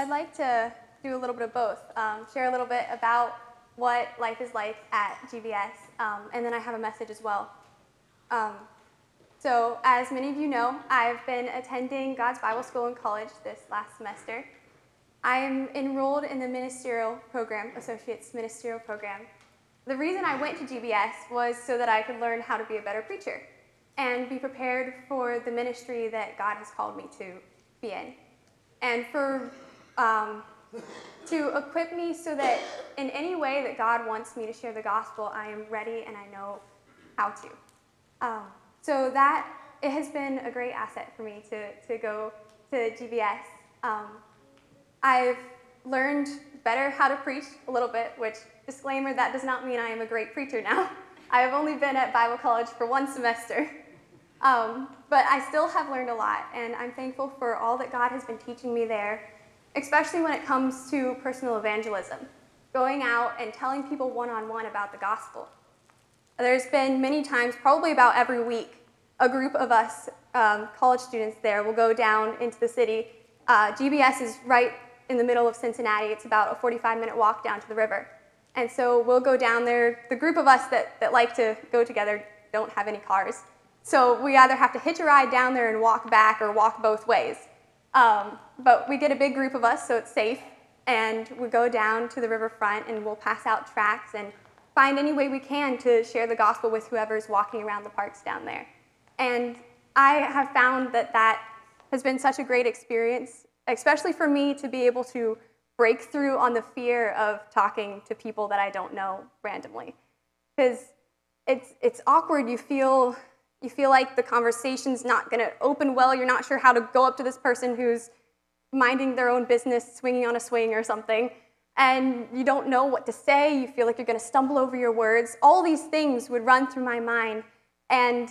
I'd like to do a little bit of both, um, share a little bit about what life is like at GBS, um, and then I have a message as well. Um, so, as many of you know, I've been attending God's Bible School in college this last semester. I am enrolled in the ministerial program, Associate's Ministerial Program. The reason I went to GBS was so that I could learn how to be a better preacher and be prepared for the ministry that God has called me to be in. And for um, to equip me so that in any way that God wants me to share the gospel, I am ready and I know how to. Um, so that it has been a great asset for me to, to go to GBS. Um, I've learned better how to preach a little bit, which, disclaimer, that does not mean I am a great preacher now. I have only been at Bible college for one semester. Um, but I still have learned a lot, and I'm thankful for all that God has been teaching me there, especially when it comes to personal evangelism, going out and telling people one on one about the gospel. There's been many times, probably about every week, a group of us um, college students there will go down into the city. Uh, GBS is right in the middle of Cincinnati. It's about a 45 minute walk down to the river. And so we'll go down there. The group of us that, that like to go together don't have any cars. So we either have to hitch a ride down there and walk back or walk both ways. Um, but we get a big group of us, so it's safe. And we go down to the riverfront and we'll pass out tracts and find any way we can to share the gospel with whoever's walking around the parks down there. And I have found that that has been such a great experience, especially for me to be able to break through on the fear of talking to people that I don't know randomly. Because it's, it's awkward. You feel you feel like the conversation's not going to open well. You're not sure how to go up to this person who's minding their own business, swinging on a swing or something, and you don't know what to say. You feel like you're going to stumble over your words. All these things would run through my mind, and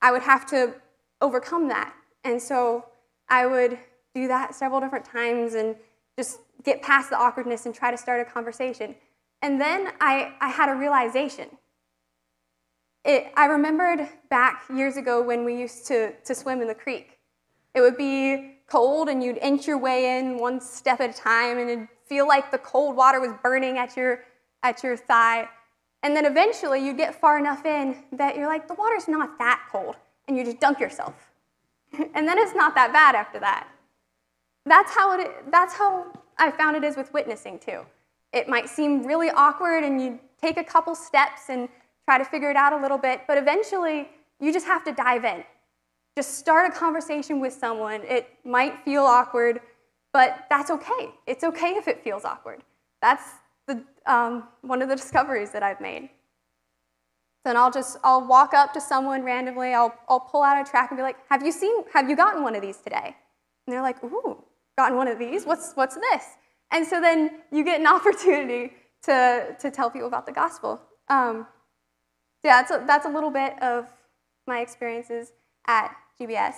I would have to overcome that. And so I would do that several different times and just get past the awkwardness and try to start a conversation. And then I, I had a realization it, I remembered back years ago when we used to, to swim in the creek. It would be cold, and you'd inch your way in one step at a time, and it'd feel like the cold water was burning at your, at your thigh. And then eventually you'd get far enough in that you're like, the water's not that cold, and you just dunk yourself. and then it's not that bad after that. That's how, it, that's how I found it is with witnessing, too. It might seem really awkward, and you take a couple steps, and try to figure it out a little bit, but eventually you just have to dive in. Just start a conversation with someone. It might feel awkward, but that's okay. It's okay if it feels awkward. That's the, um, one of the discoveries that I've made. Then I'll just I'll walk up to someone randomly. I'll I'll pull out a track and be like, "Have you seen? Have you gotten one of these today?" And they're like, "Ooh, gotten one of these? What's what's this?" And so then you get an opportunity to to tell people about the gospel. Um, yeah, that's a, that's a little bit of my experiences at GBS.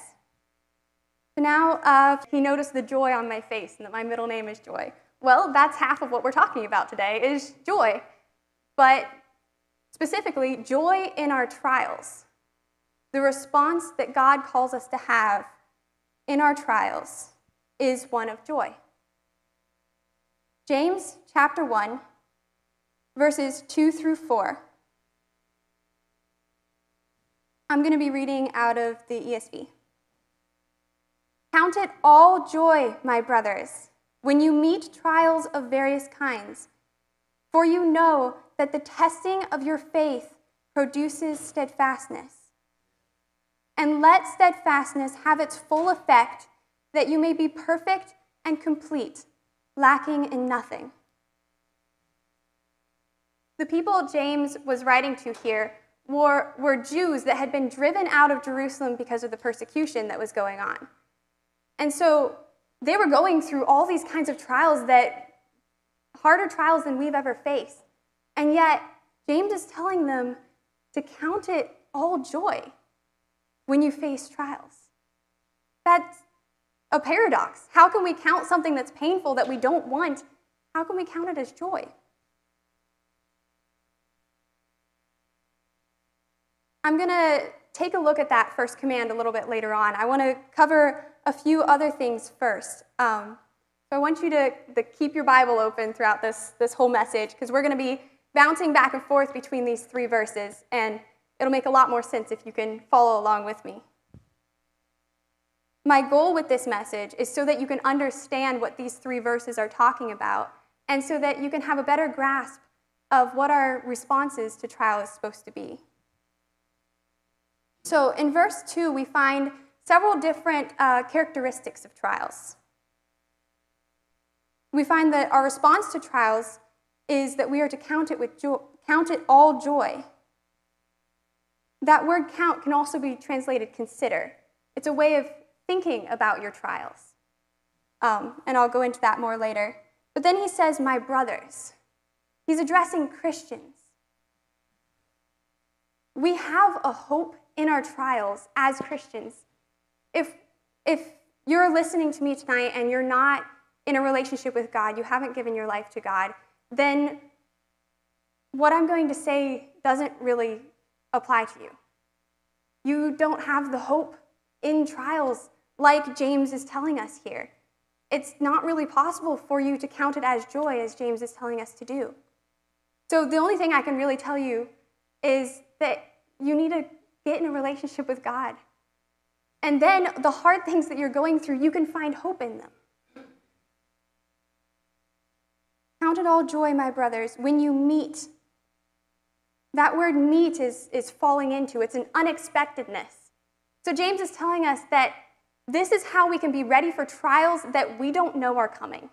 So now uh, he noticed the joy on my face and that my middle name is Joy. Well, that's half of what we're talking about today is joy. But specifically, joy in our trials. The response that God calls us to have in our trials is one of joy. James chapter 1, verses 2 through 4 I'm going to be reading out of the ESV. Count it all joy, my brothers, when you meet trials of various kinds, for you know that the testing of your faith produces steadfastness. And let steadfastness have its full effect, that you may be perfect and complete, lacking in nothing. The people James was writing to here were, were Jews that had been driven out of Jerusalem because of the persecution that was going on. And so they were going through all these kinds of trials that harder trials than we've ever faced. And yet, James is telling them to count it all joy when you face trials. That's a paradox. How can we count something that's painful that we don't want? How can we count it as joy? I'm going to take a look at that first command a little bit later on. I want to cover a few other things first. Um, so I want you to, to keep your Bible open throughout this, this whole message because we're going to be bouncing back and forth between these three verses, and it'll make a lot more sense if you can follow along with me. My goal with this message is so that you can understand what these three verses are talking about, and so that you can have a better grasp of what our responses to trial is supposed to be. So in verse 2, we find several different uh, characteristics of trials. We find that our response to trials is that we are to count it, with joy, count it all joy. That word count can also be translated consider. It's a way of thinking about your trials. Um, and I'll go into that more later. But then he says, My brothers. He's addressing Christians. We have a hope in our trials as Christians. If, if you're listening to me tonight and you're not in a relationship with God, you haven't given your life to God, then what I'm going to say doesn't really apply to you. You don't have the hope in trials like James is telling us here. It's not really possible for you to count it as joy, as James is telling us to do. So, the only thing I can really tell you is that you need to get in a relationship with God. And then the hard things that you're going through, you can find hope in them. Count it all joy, my brothers, when you meet. That word meet is, is falling into, it's an unexpectedness. So, James is telling us that this is how we can be ready for trials that we don't know are coming.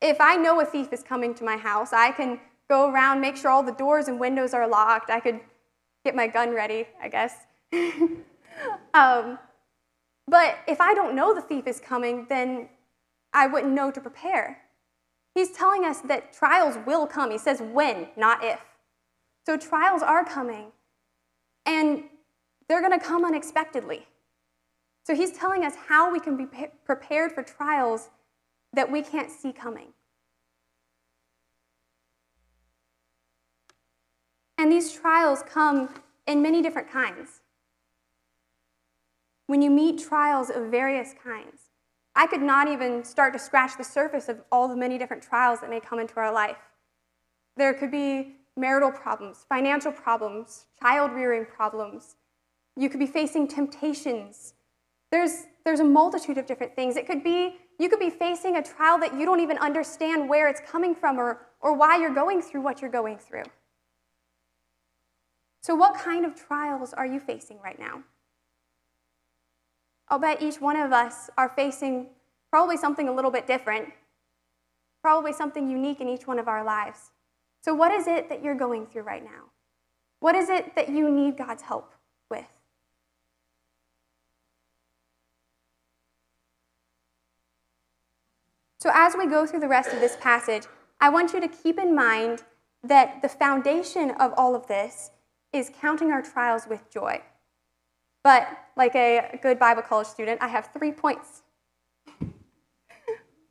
If I know a thief is coming to my house, I can go around, make sure all the doors and windows are locked. I could get my gun ready, I guess. um, but if I don't know the thief is coming, then I wouldn't know to prepare. He's telling us that trials will come. He says when, not if. So trials are coming, and they're going to come unexpectedly. So he's telling us how we can be prepared for trials that we can't see coming. And these trials come in many different kinds. When you meet trials of various kinds, I could not even start to scratch the surface of all the many different trials that may come into our life. There could be marital problems, financial problems, child rearing problems. You could be facing temptations, there's, there's a multitude of different things. It could be, you could be facing a trial that you don't even understand where it's coming from or, or why you're going through what you're going through. So, what kind of trials are you facing right now? I'll bet each one of us are facing probably something a little bit different, probably something unique in each one of our lives. So, what is it that you're going through right now? What is it that you need God's help with? So, as we go through the rest of this passage, I want you to keep in mind that the foundation of all of this is counting our trials with joy. But, like a good Bible college student, I have three points.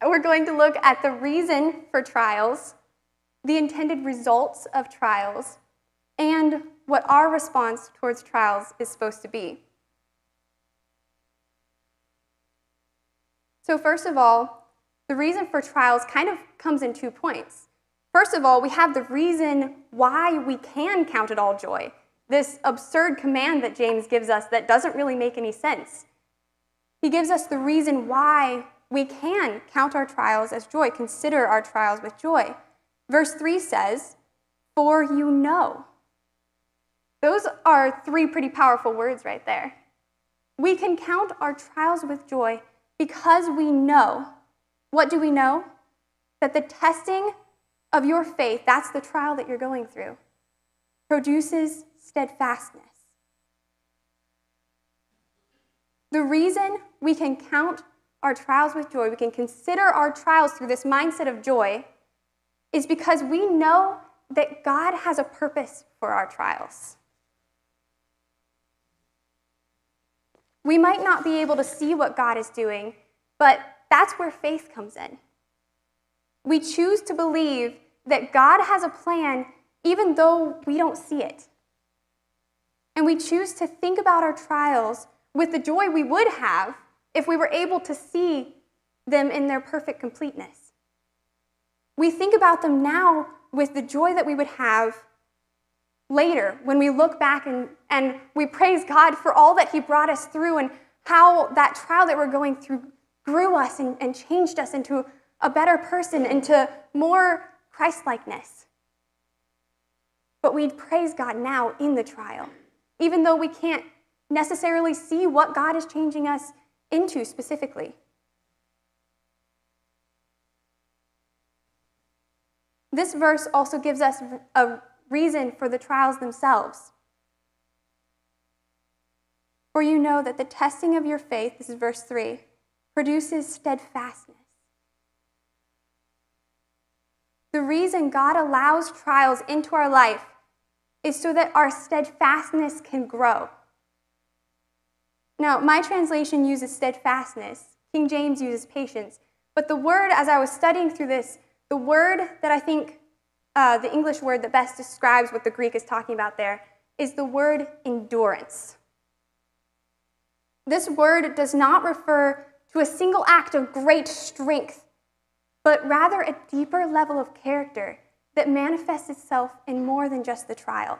We're going to look at the reason for trials, the intended results of trials, and what our response towards trials is supposed to be. So, first of all, the reason for trials kind of comes in two points. First of all, we have the reason why we can count it all joy, this absurd command that James gives us that doesn't really make any sense. He gives us the reason why we can count our trials as joy, consider our trials with joy. Verse 3 says, For you know. Those are three pretty powerful words right there. We can count our trials with joy because we know what do we know? That the testing of your faith, that's the trial that you're going through, produces steadfastness. The reason we can count our trials with joy, we can consider our trials through this mindset of joy, is because we know that God has a purpose for our trials. We might not be able to see what God is doing, but that's where faith comes in. We choose to believe that God has a plan even though we don't see it. And we choose to think about our trials with the joy we would have if we were able to see them in their perfect completeness. We think about them now with the joy that we would have later when we look back and, and we praise God for all that He brought us through and how that trial that we're going through grew us and, and changed us into a better person, into more Christlikeness. But we praise God now in the trial, even though we can't necessarily see what God is changing us into specifically. This verse also gives us a reason for the trials themselves. For you know that the testing of your faith, this is verse 3, produces steadfastness. The reason God allows trials into our life is so that our steadfastness can grow. Now, my translation uses steadfastness, King James uses patience, but the word, as I was studying through this, the word that I think, uh, the English word that best describes what the Greek is talking about there, is the word endurance. This word does not refer to a single act of great strength, but rather a deeper level of character that manifests itself in more than just the trial.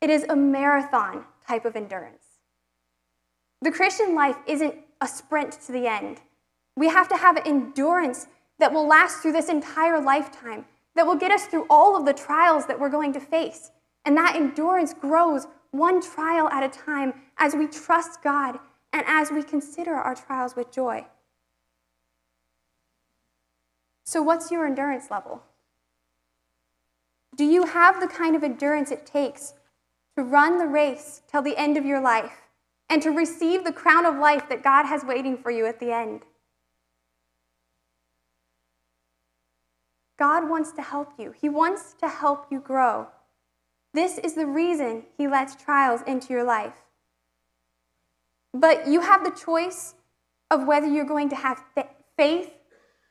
It is a marathon type of endurance. The Christian life isn't a sprint to the end. We have to have endurance that will last through this entire lifetime, that will get us through all of the trials that we're going to face. And that endurance grows one trial at a time as we trust God and as we consider our trials with joy. So, what's your endurance level? Do you have the kind of endurance it takes to run the race till the end of your life and to receive the crown of life that God has waiting for you at the end? God wants to help you. He wants to help you grow. This is the reason He lets trials into your life. But you have the choice of whether you're going to have faith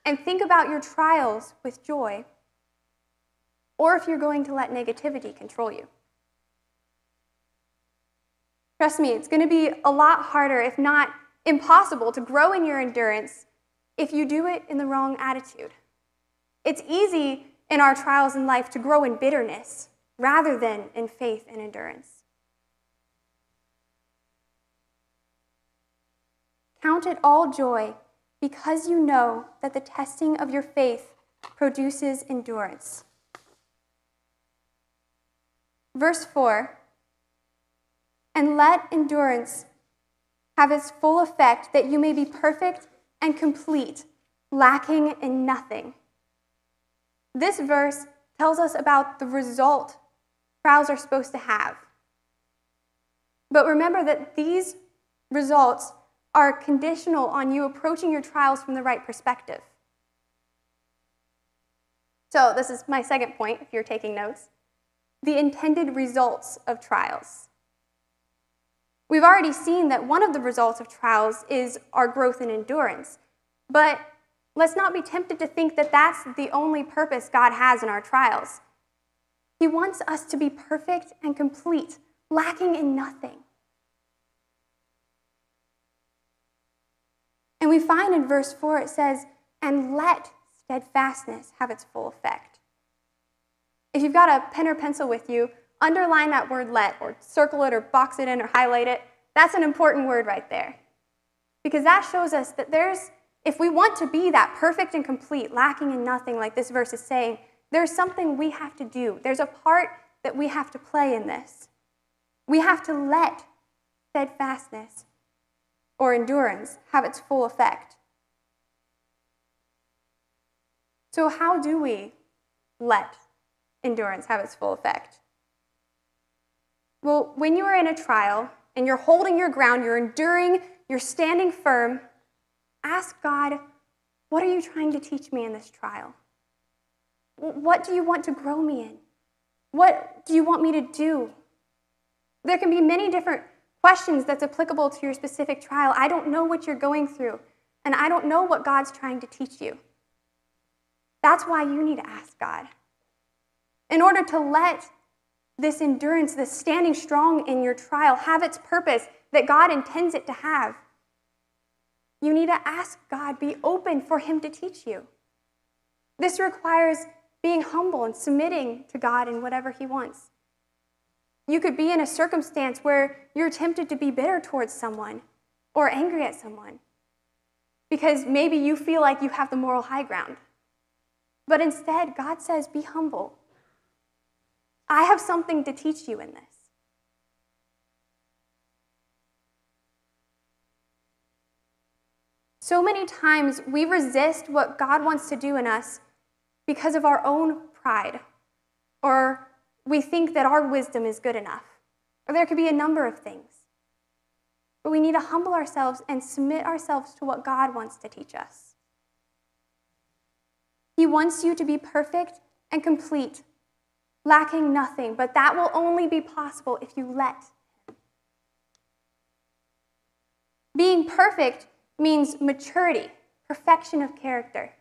and think about your trials with joy, or if you're going to let negativity control you. Trust me, it's going to be a lot harder, if not impossible, to grow in your endurance if you do it in the wrong attitude. It's easy in our trials in life to grow in bitterness rather than in faith and endurance. Count it all joy because you know that the testing of your faith produces endurance. Verse 4 And let endurance have its full effect, that you may be perfect and complete, lacking in nothing. This verse tells us about the result trials are supposed to have. But remember that these results are conditional on you approaching your trials from the right perspective. So, this is my second point, if you're taking notes the intended results of trials. We've already seen that one of the results of trials is our growth in endurance, but let's not be tempted to think that that's the only purpose God has in our trials. He wants us to be perfect and complete, lacking in nothing. And we find in verse 4 it says, and let steadfastness have its full effect. If you've got a pen or pencil with you, underline that word let, or circle it, or box it in, or highlight it. That's an important word right there. Because that shows us that there's, if we want to be that perfect and complete, lacking in nothing, like this verse is saying, there's something we have to do. There's a part that we have to play in this. We have to let steadfastness or endurance have its full effect. So, how do we let endurance have its full effect? Well, when you are in a trial and you're holding your ground, you're enduring, you're standing firm, ask God, what are you trying to teach me in this trial? What do you want to grow me in? What do you want me to do? There can be many different questions that's applicable to your specific trial. I don't know what you're going through, and I don't know what God's trying to teach you. That's why you need to ask God. In order to let this endurance, this standing strong in your trial, have its purpose that God intends it to have, you need to ask God, be open for Him to teach you. This requires being humble and submitting to God in whatever He wants. You could be in a circumstance where you're tempted to be bitter towards someone or angry at someone because maybe you feel like you have the moral high ground. But instead, God says, be humble. I have something to teach you in this. So many times we resist what God wants to do in us because of our own pride, or we think that our wisdom is good enough, or there could be a number of things. But we need to humble ourselves and submit ourselves to what God wants to teach us. He wants you to be perfect and complete, lacking nothing, but that will only be possible if you let. Being perfect means maturity, perfection of character.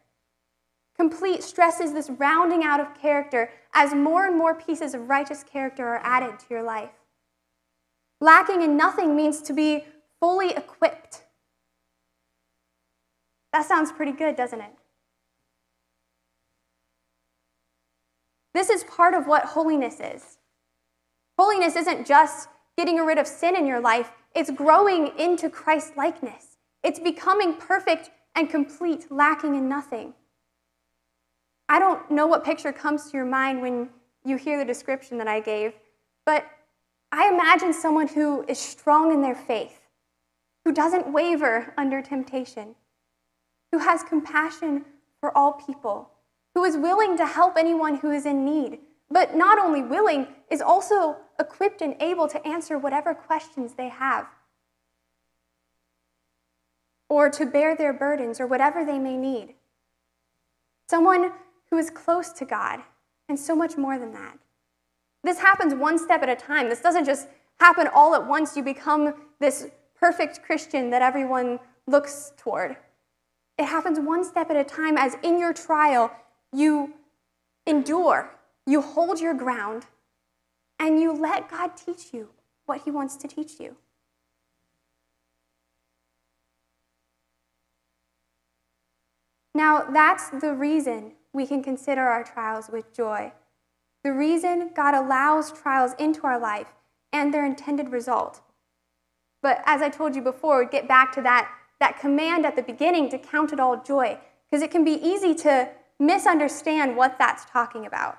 Complete stresses this rounding out of character as more and more pieces of righteous character are added to your life. Lacking in nothing means to be fully equipped. That sounds pretty good, doesn't it? This is part of what holiness is. Holiness isn't just getting rid of sin in your life, it's growing into Christ likeness. It's becoming perfect and complete, lacking in nothing. I don't know what picture comes to your mind when you hear the description that I gave, but I imagine someone who is strong in their faith, who doesn't waver under temptation, who has compassion for all people, who is willing to help anyone who is in need, but not only willing, is also equipped and able to answer whatever questions they have or to bear their burdens or whatever they may need. Someone who is close to God, and so much more than that. This happens one step at a time. This doesn't just happen all at once. You become this perfect Christian that everyone looks toward. It happens one step at a time as in your trial, you endure, you hold your ground, and you let God teach you what He wants to teach you. Now, that's the reason we can consider our trials with joy. The reason God allows trials into our life and their intended result. But as I told you before, get back to that, that command at the beginning to count it all joy, because it can be easy to misunderstand what that's talking about.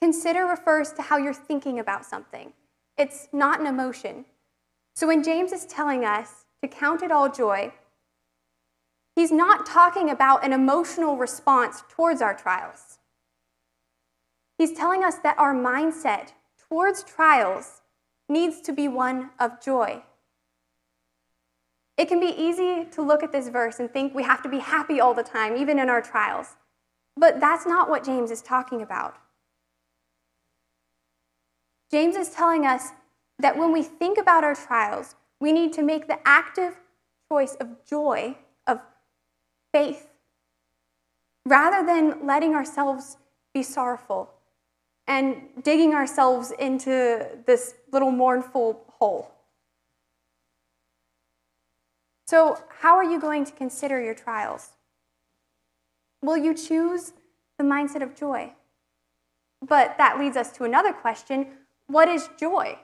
Consider refers to how you're thinking about something, it's not an emotion. So when James is telling us to count it all joy, he's not talking about an emotional response towards our trials. He's telling us that our mindset towards trials needs to be one of joy. It can be easy to look at this verse and think we have to be happy all the time, even in our trials. But that's not what James is talking about. James is telling us that when we think about our trials, we need to make the active choice of joy, faith, rather than letting ourselves be sorrowful and digging ourselves into this little mournful hole. So, how are you going to consider your trials? Will you choose the mindset of joy? But that leads us to another question what is joy?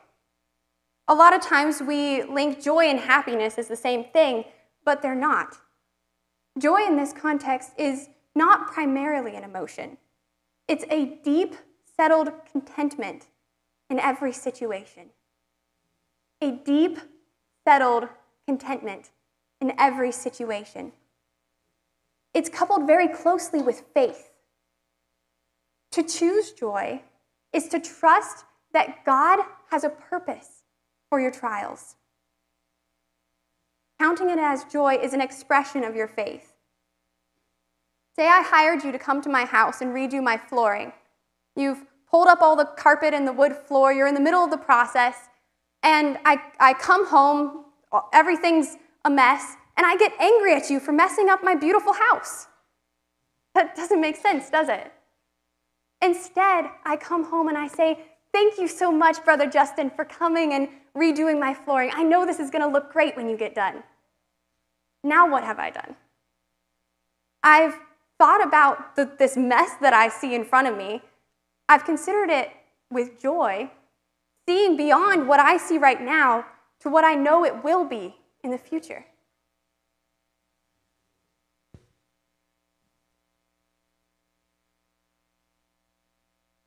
A lot of times we link joy and happiness as the same thing, but they're not. Joy in this context is not primarily an emotion, it's a deep, settled contentment in every situation. A deep, settled contentment in every situation. It's coupled very closely with faith. To choose joy is to trust that God has a purpose for your trials. Counting it as joy is an expression of your faith. Say I hired you to come to my house and redo my flooring. You've pulled up all the carpet and the wood floor, you're in the middle of the process, and I, I come home, everything's a mess, and I get angry at you for messing up my beautiful house. That doesn't make sense, does it? Instead, I come home and I say, Thank you so much, Brother Justin, for coming and redoing my flooring. I know this is going to look great when you get done. Now, what have I done? I've thought about the, this mess that I see in front of me. I've considered it with joy, seeing beyond what I see right now to what I know it will be in the future.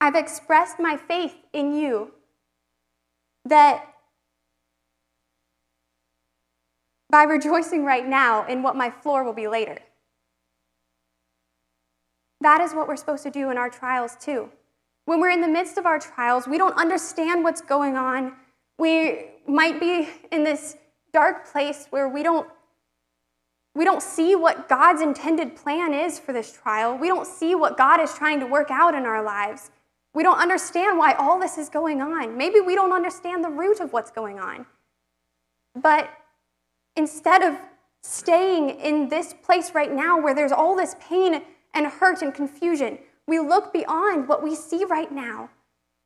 I've expressed my faith in you that by rejoicing right now in what my floor will be later. That is what we're supposed to do in our trials, too. When we're in the midst of our trials, we don't understand what's going on. We might be in this dark place where we don't we don't see what God's intended plan is for this trial. We don't see what God is trying to work out in our lives. We don't understand why all this is going on. Maybe we don't understand the root of what's going on. But instead of staying in this place right now where there's all this pain and hurt and confusion, we look beyond what we see right now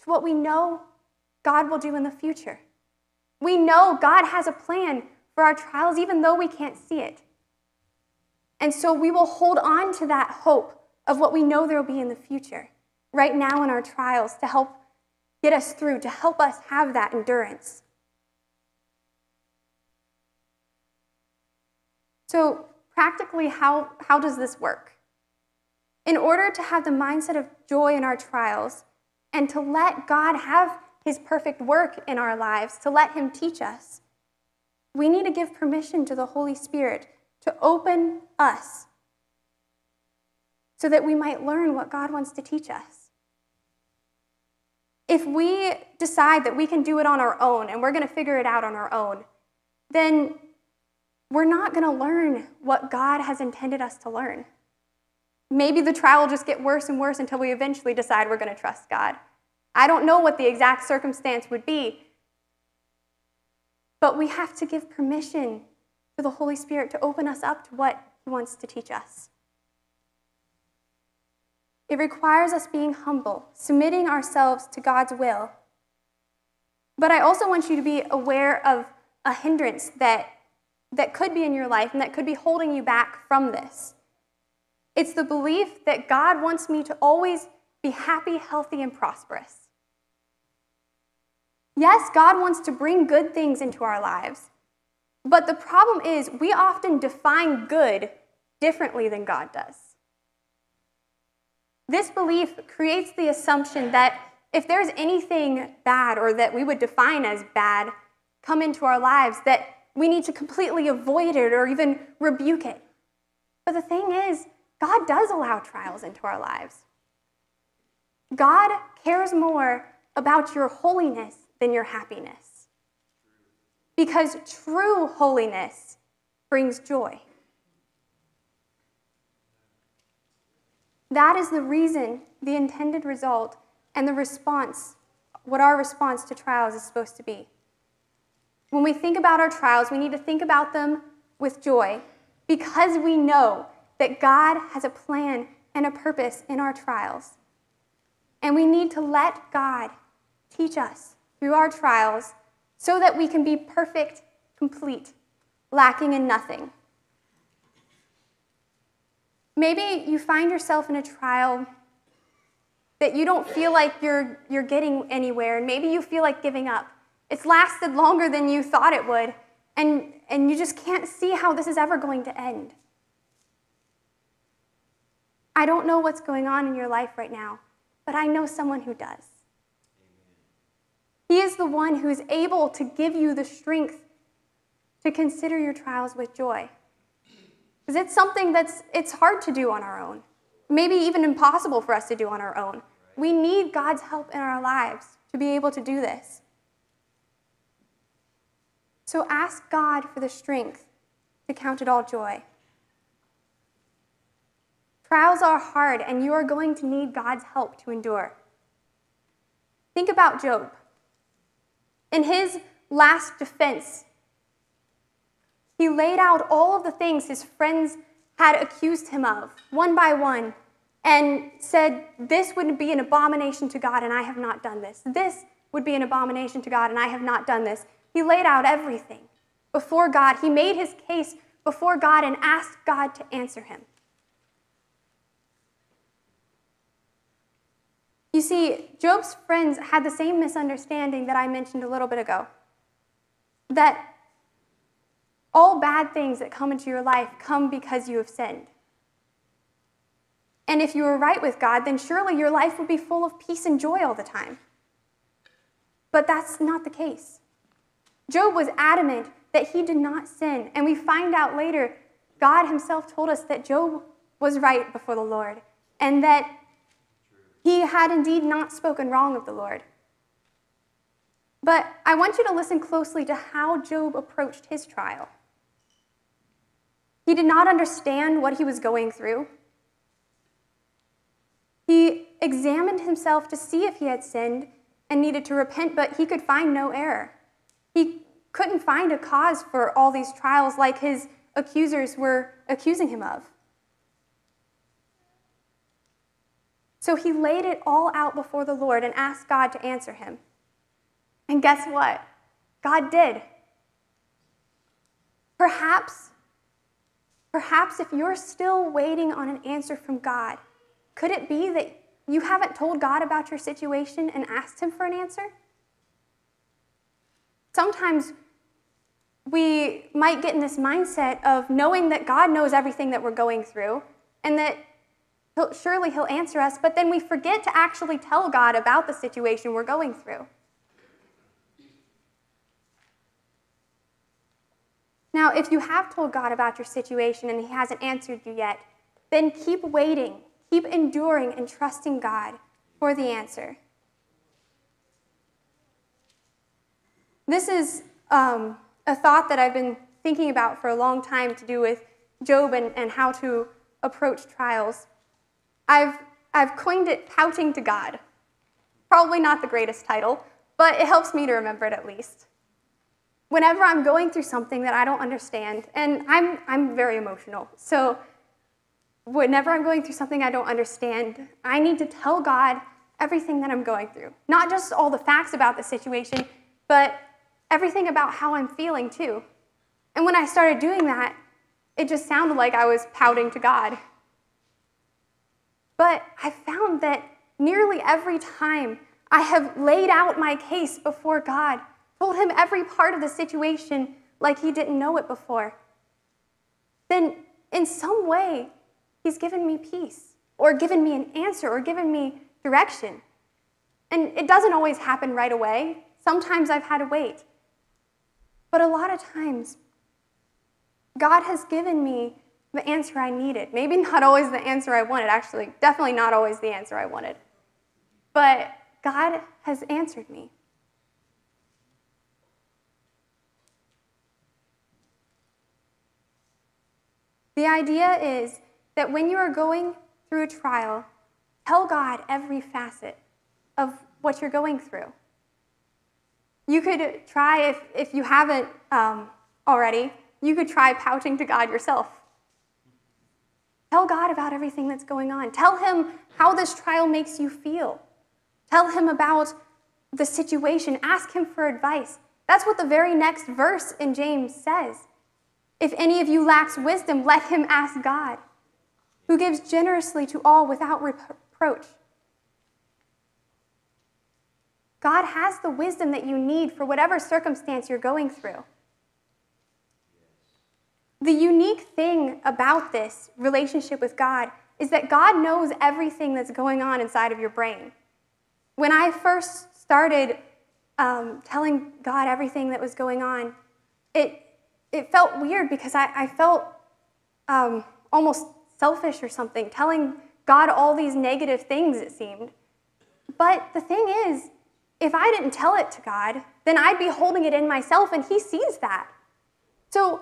to what we know God will do in the future. We know God has a plan for our trials, even though we can't see it. And so we will hold on to that hope of what we know there will be in the future right now in our trials to help get us through, to help us have that endurance. So, practically, how, how does this work? In order to have the mindset of joy in our trials and to let God have his perfect work in our lives, to let him teach us, we need to give permission to the Holy Spirit to open us so that we might learn what God wants to teach us. If we decide that we can do it on our own and we're going to figure it out on our own, then we're not going to learn what God has intended us to learn. Maybe the trial will just get worse and worse until we eventually decide we're going to trust God. I don't know what the exact circumstance would be, but we have to give permission for the Holy Spirit to open us up to what He wants to teach us. It requires us being humble, submitting ourselves to God's will. But I also want you to be aware of a hindrance that, that could be in your life and that could be holding you back from this. It's the belief that God wants me to always be happy, healthy, and prosperous. Yes, God wants to bring good things into our lives, but the problem is we often define good differently than God does. This belief creates the assumption that if there's anything bad or that we would define as bad come into our lives, that we need to completely avoid it or even rebuke it. But the thing is, God does allow trials into our lives. God cares more about your holiness than your happiness. Because true holiness brings joy. That is the reason, the intended result, and the response, what our response to trials is supposed to be. When we think about our trials, we need to think about them with joy because we know that God has a plan and a purpose in our trials. And we need to let God teach us through our trials so that we can be perfect, complete, lacking in nothing. Maybe you find yourself in a trial that you don't feel like you're, you're getting anywhere, and maybe you feel like giving up. It's lasted longer than you thought it would, and, and you just can't see how this is ever going to end. I don't know what's going on in your life right now, but I know someone who does. He is the one who is able to give you the strength to consider your trials with joy. Because it's something that's it's hard to do on our own. Maybe even impossible for us to do on our own. We need God's help in our lives to be able to do this. So ask God for the strength to count it all joy. Trials are hard, and you are going to need God's help to endure. Think about Job. In his last defense, he laid out all of the things his friends had accused him of, one by one, and said, This would be an abomination to God, and I have not done this. This would be an abomination to God, and I have not done this. He laid out everything before God. He made his case before God and asked God to answer him. You see, Job's friends had the same misunderstanding that I mentioned a little bit ago that all bad things that come into your life come because you have sinned. And if you were right with God, then surely your life would be full of peace and joy all the time. But that's not the case. Job was adamant that he did not sin. And we find out later, God himself told us that Job was right before the Lord and that he had indeed not spoken wrong of the Lord. But I want you to listen closely to how Job approached his trial. He did not understand what he was going through. He examined himself to see if he had sinned and needed to repent, but he could find no error. He couldn't find a cause for all these trials like his accusers were accusing him of. So he laid it all out before the Lord and asked God to answer him. And guess what? God did. Perhaps, perhaps if you're still waiting on an answer from God, could it be that you haven't told God about your situation and asked Him for an answer? Sometimes we might get in this mindset of knowing that God knows everything that we're going through and that he'll, surely He'll answer us, but then we forget to actually tell God about the situation we're going through. Now, if you have told God about your situation and He hasn't answered you yet, then keep waiting, keep enduring, and trusting God for the answer. This is um, a thought that I've been thinking about for a long time to do with Job and, and how to approach trials. I've, I've coined it pouting to God. Probably not the greatest title, but it helps me to remember it at least. Whenever I'm going through something that I don't understand, and I'm, I'm very emotional, so whenever I'm going through something I don't understand, I need to tell God everything that I'm going through. Not just all the facts about the situation, but everything about how I'm feeling too. And when I started doing that, it just sounded like I was pouting to God. But I found that nearly every time I have laid out my case before God, told him every part of the situation like he didn't know it before, then in some way, he's given me peace or given me an answer or given me direction. And it doesn't always happen right away. Sometimes I've had to wait. But a lot of times, God has given me the answer I needed. Maybe not always the answer I wanted, actually, definitely not always the answer I wanted. But God has answered me. The idea is that when you are going through a trial, tell God every facet of what you're going through. You could try, if, if you haven't um, already, you could try pouting to God yourself. Tell God about everything that's going on. Tell Him how this trial makes you feel. Tell Him about the situation. Ask Him for advice. That's what the very next verse in James says. If any of you lacks wisdom, let him ask God, who gives generously to all without reproach. God has the wisdom that you need for whatever circumstance you're going through. The unique thing about this relationship with God is that God knows everything that's going on inside of your brain. When I first started um, telling God everything that was going on, it, it felt weird because I, I felt um, almost selfish or something, telling God all these negative things, it seemed. But the thing is, if I didn't tell it to God, then I'd be holding it in myself, and He sees that. So,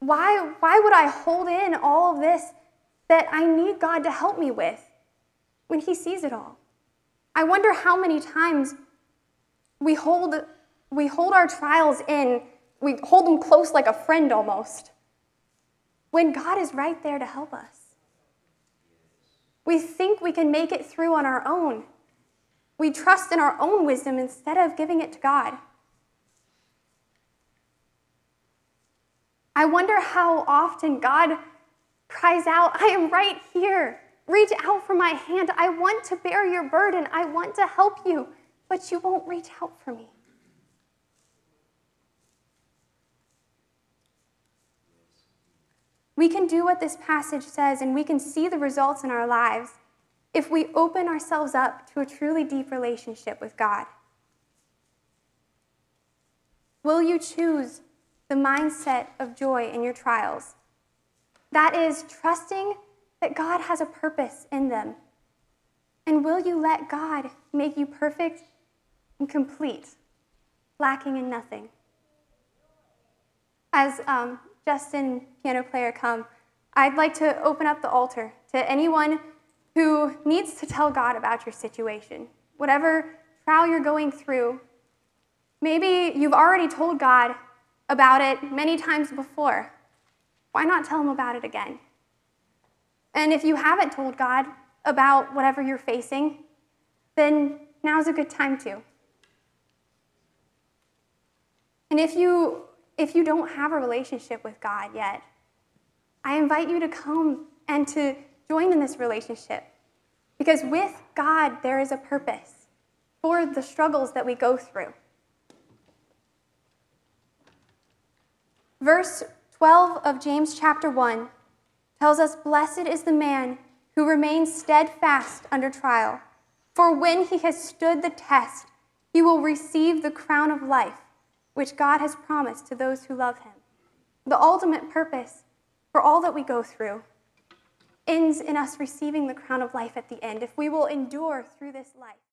why, why would I hold in all of this that I need God to help me with when He sees it all? I wonder how many times we hold, we hold our trials in, we hold them close like a friend almost, when God is right there to help us. We think we can make it through on our own. We trust in our own wisdom instead of giving it to God. I wonder how often God cries out, I am right here. Reach out for my hand. I want to bear your burden. I want to help you, but you won't reach out for me. We can do what this passage says and we can see the results in our lives if we open ourselves up to a truly deep relationship with God. Will you choose the mindset of joy in your trials? That is, trusting that God has a purpose in them. And will you let God make you perfect and complete, lacking in nothing? As um, Justin, piano player, come, I'd like to open up the altar to anyone who needs to tell God about your situation. Whatever trial you're going through, maybe you've already told God about it many times before. Why not tell him about it again? And if you haven't told God about whatever you're facing, then now's a good time to. And if you if you don't have a relationship with God yet, I invite you to come and to join in this relationship. Because with God, there is a purpose for the struggles that we go through. Verse 12 of James chapter 1 tells us Blessed is the man who remains steadfast under trial, for when he has stood the test, he will receive the crown of life which God has promised to those who love him. The ultimate purpose for all that we go through ends in us receiving the crown of life at the end if we will endure through this life.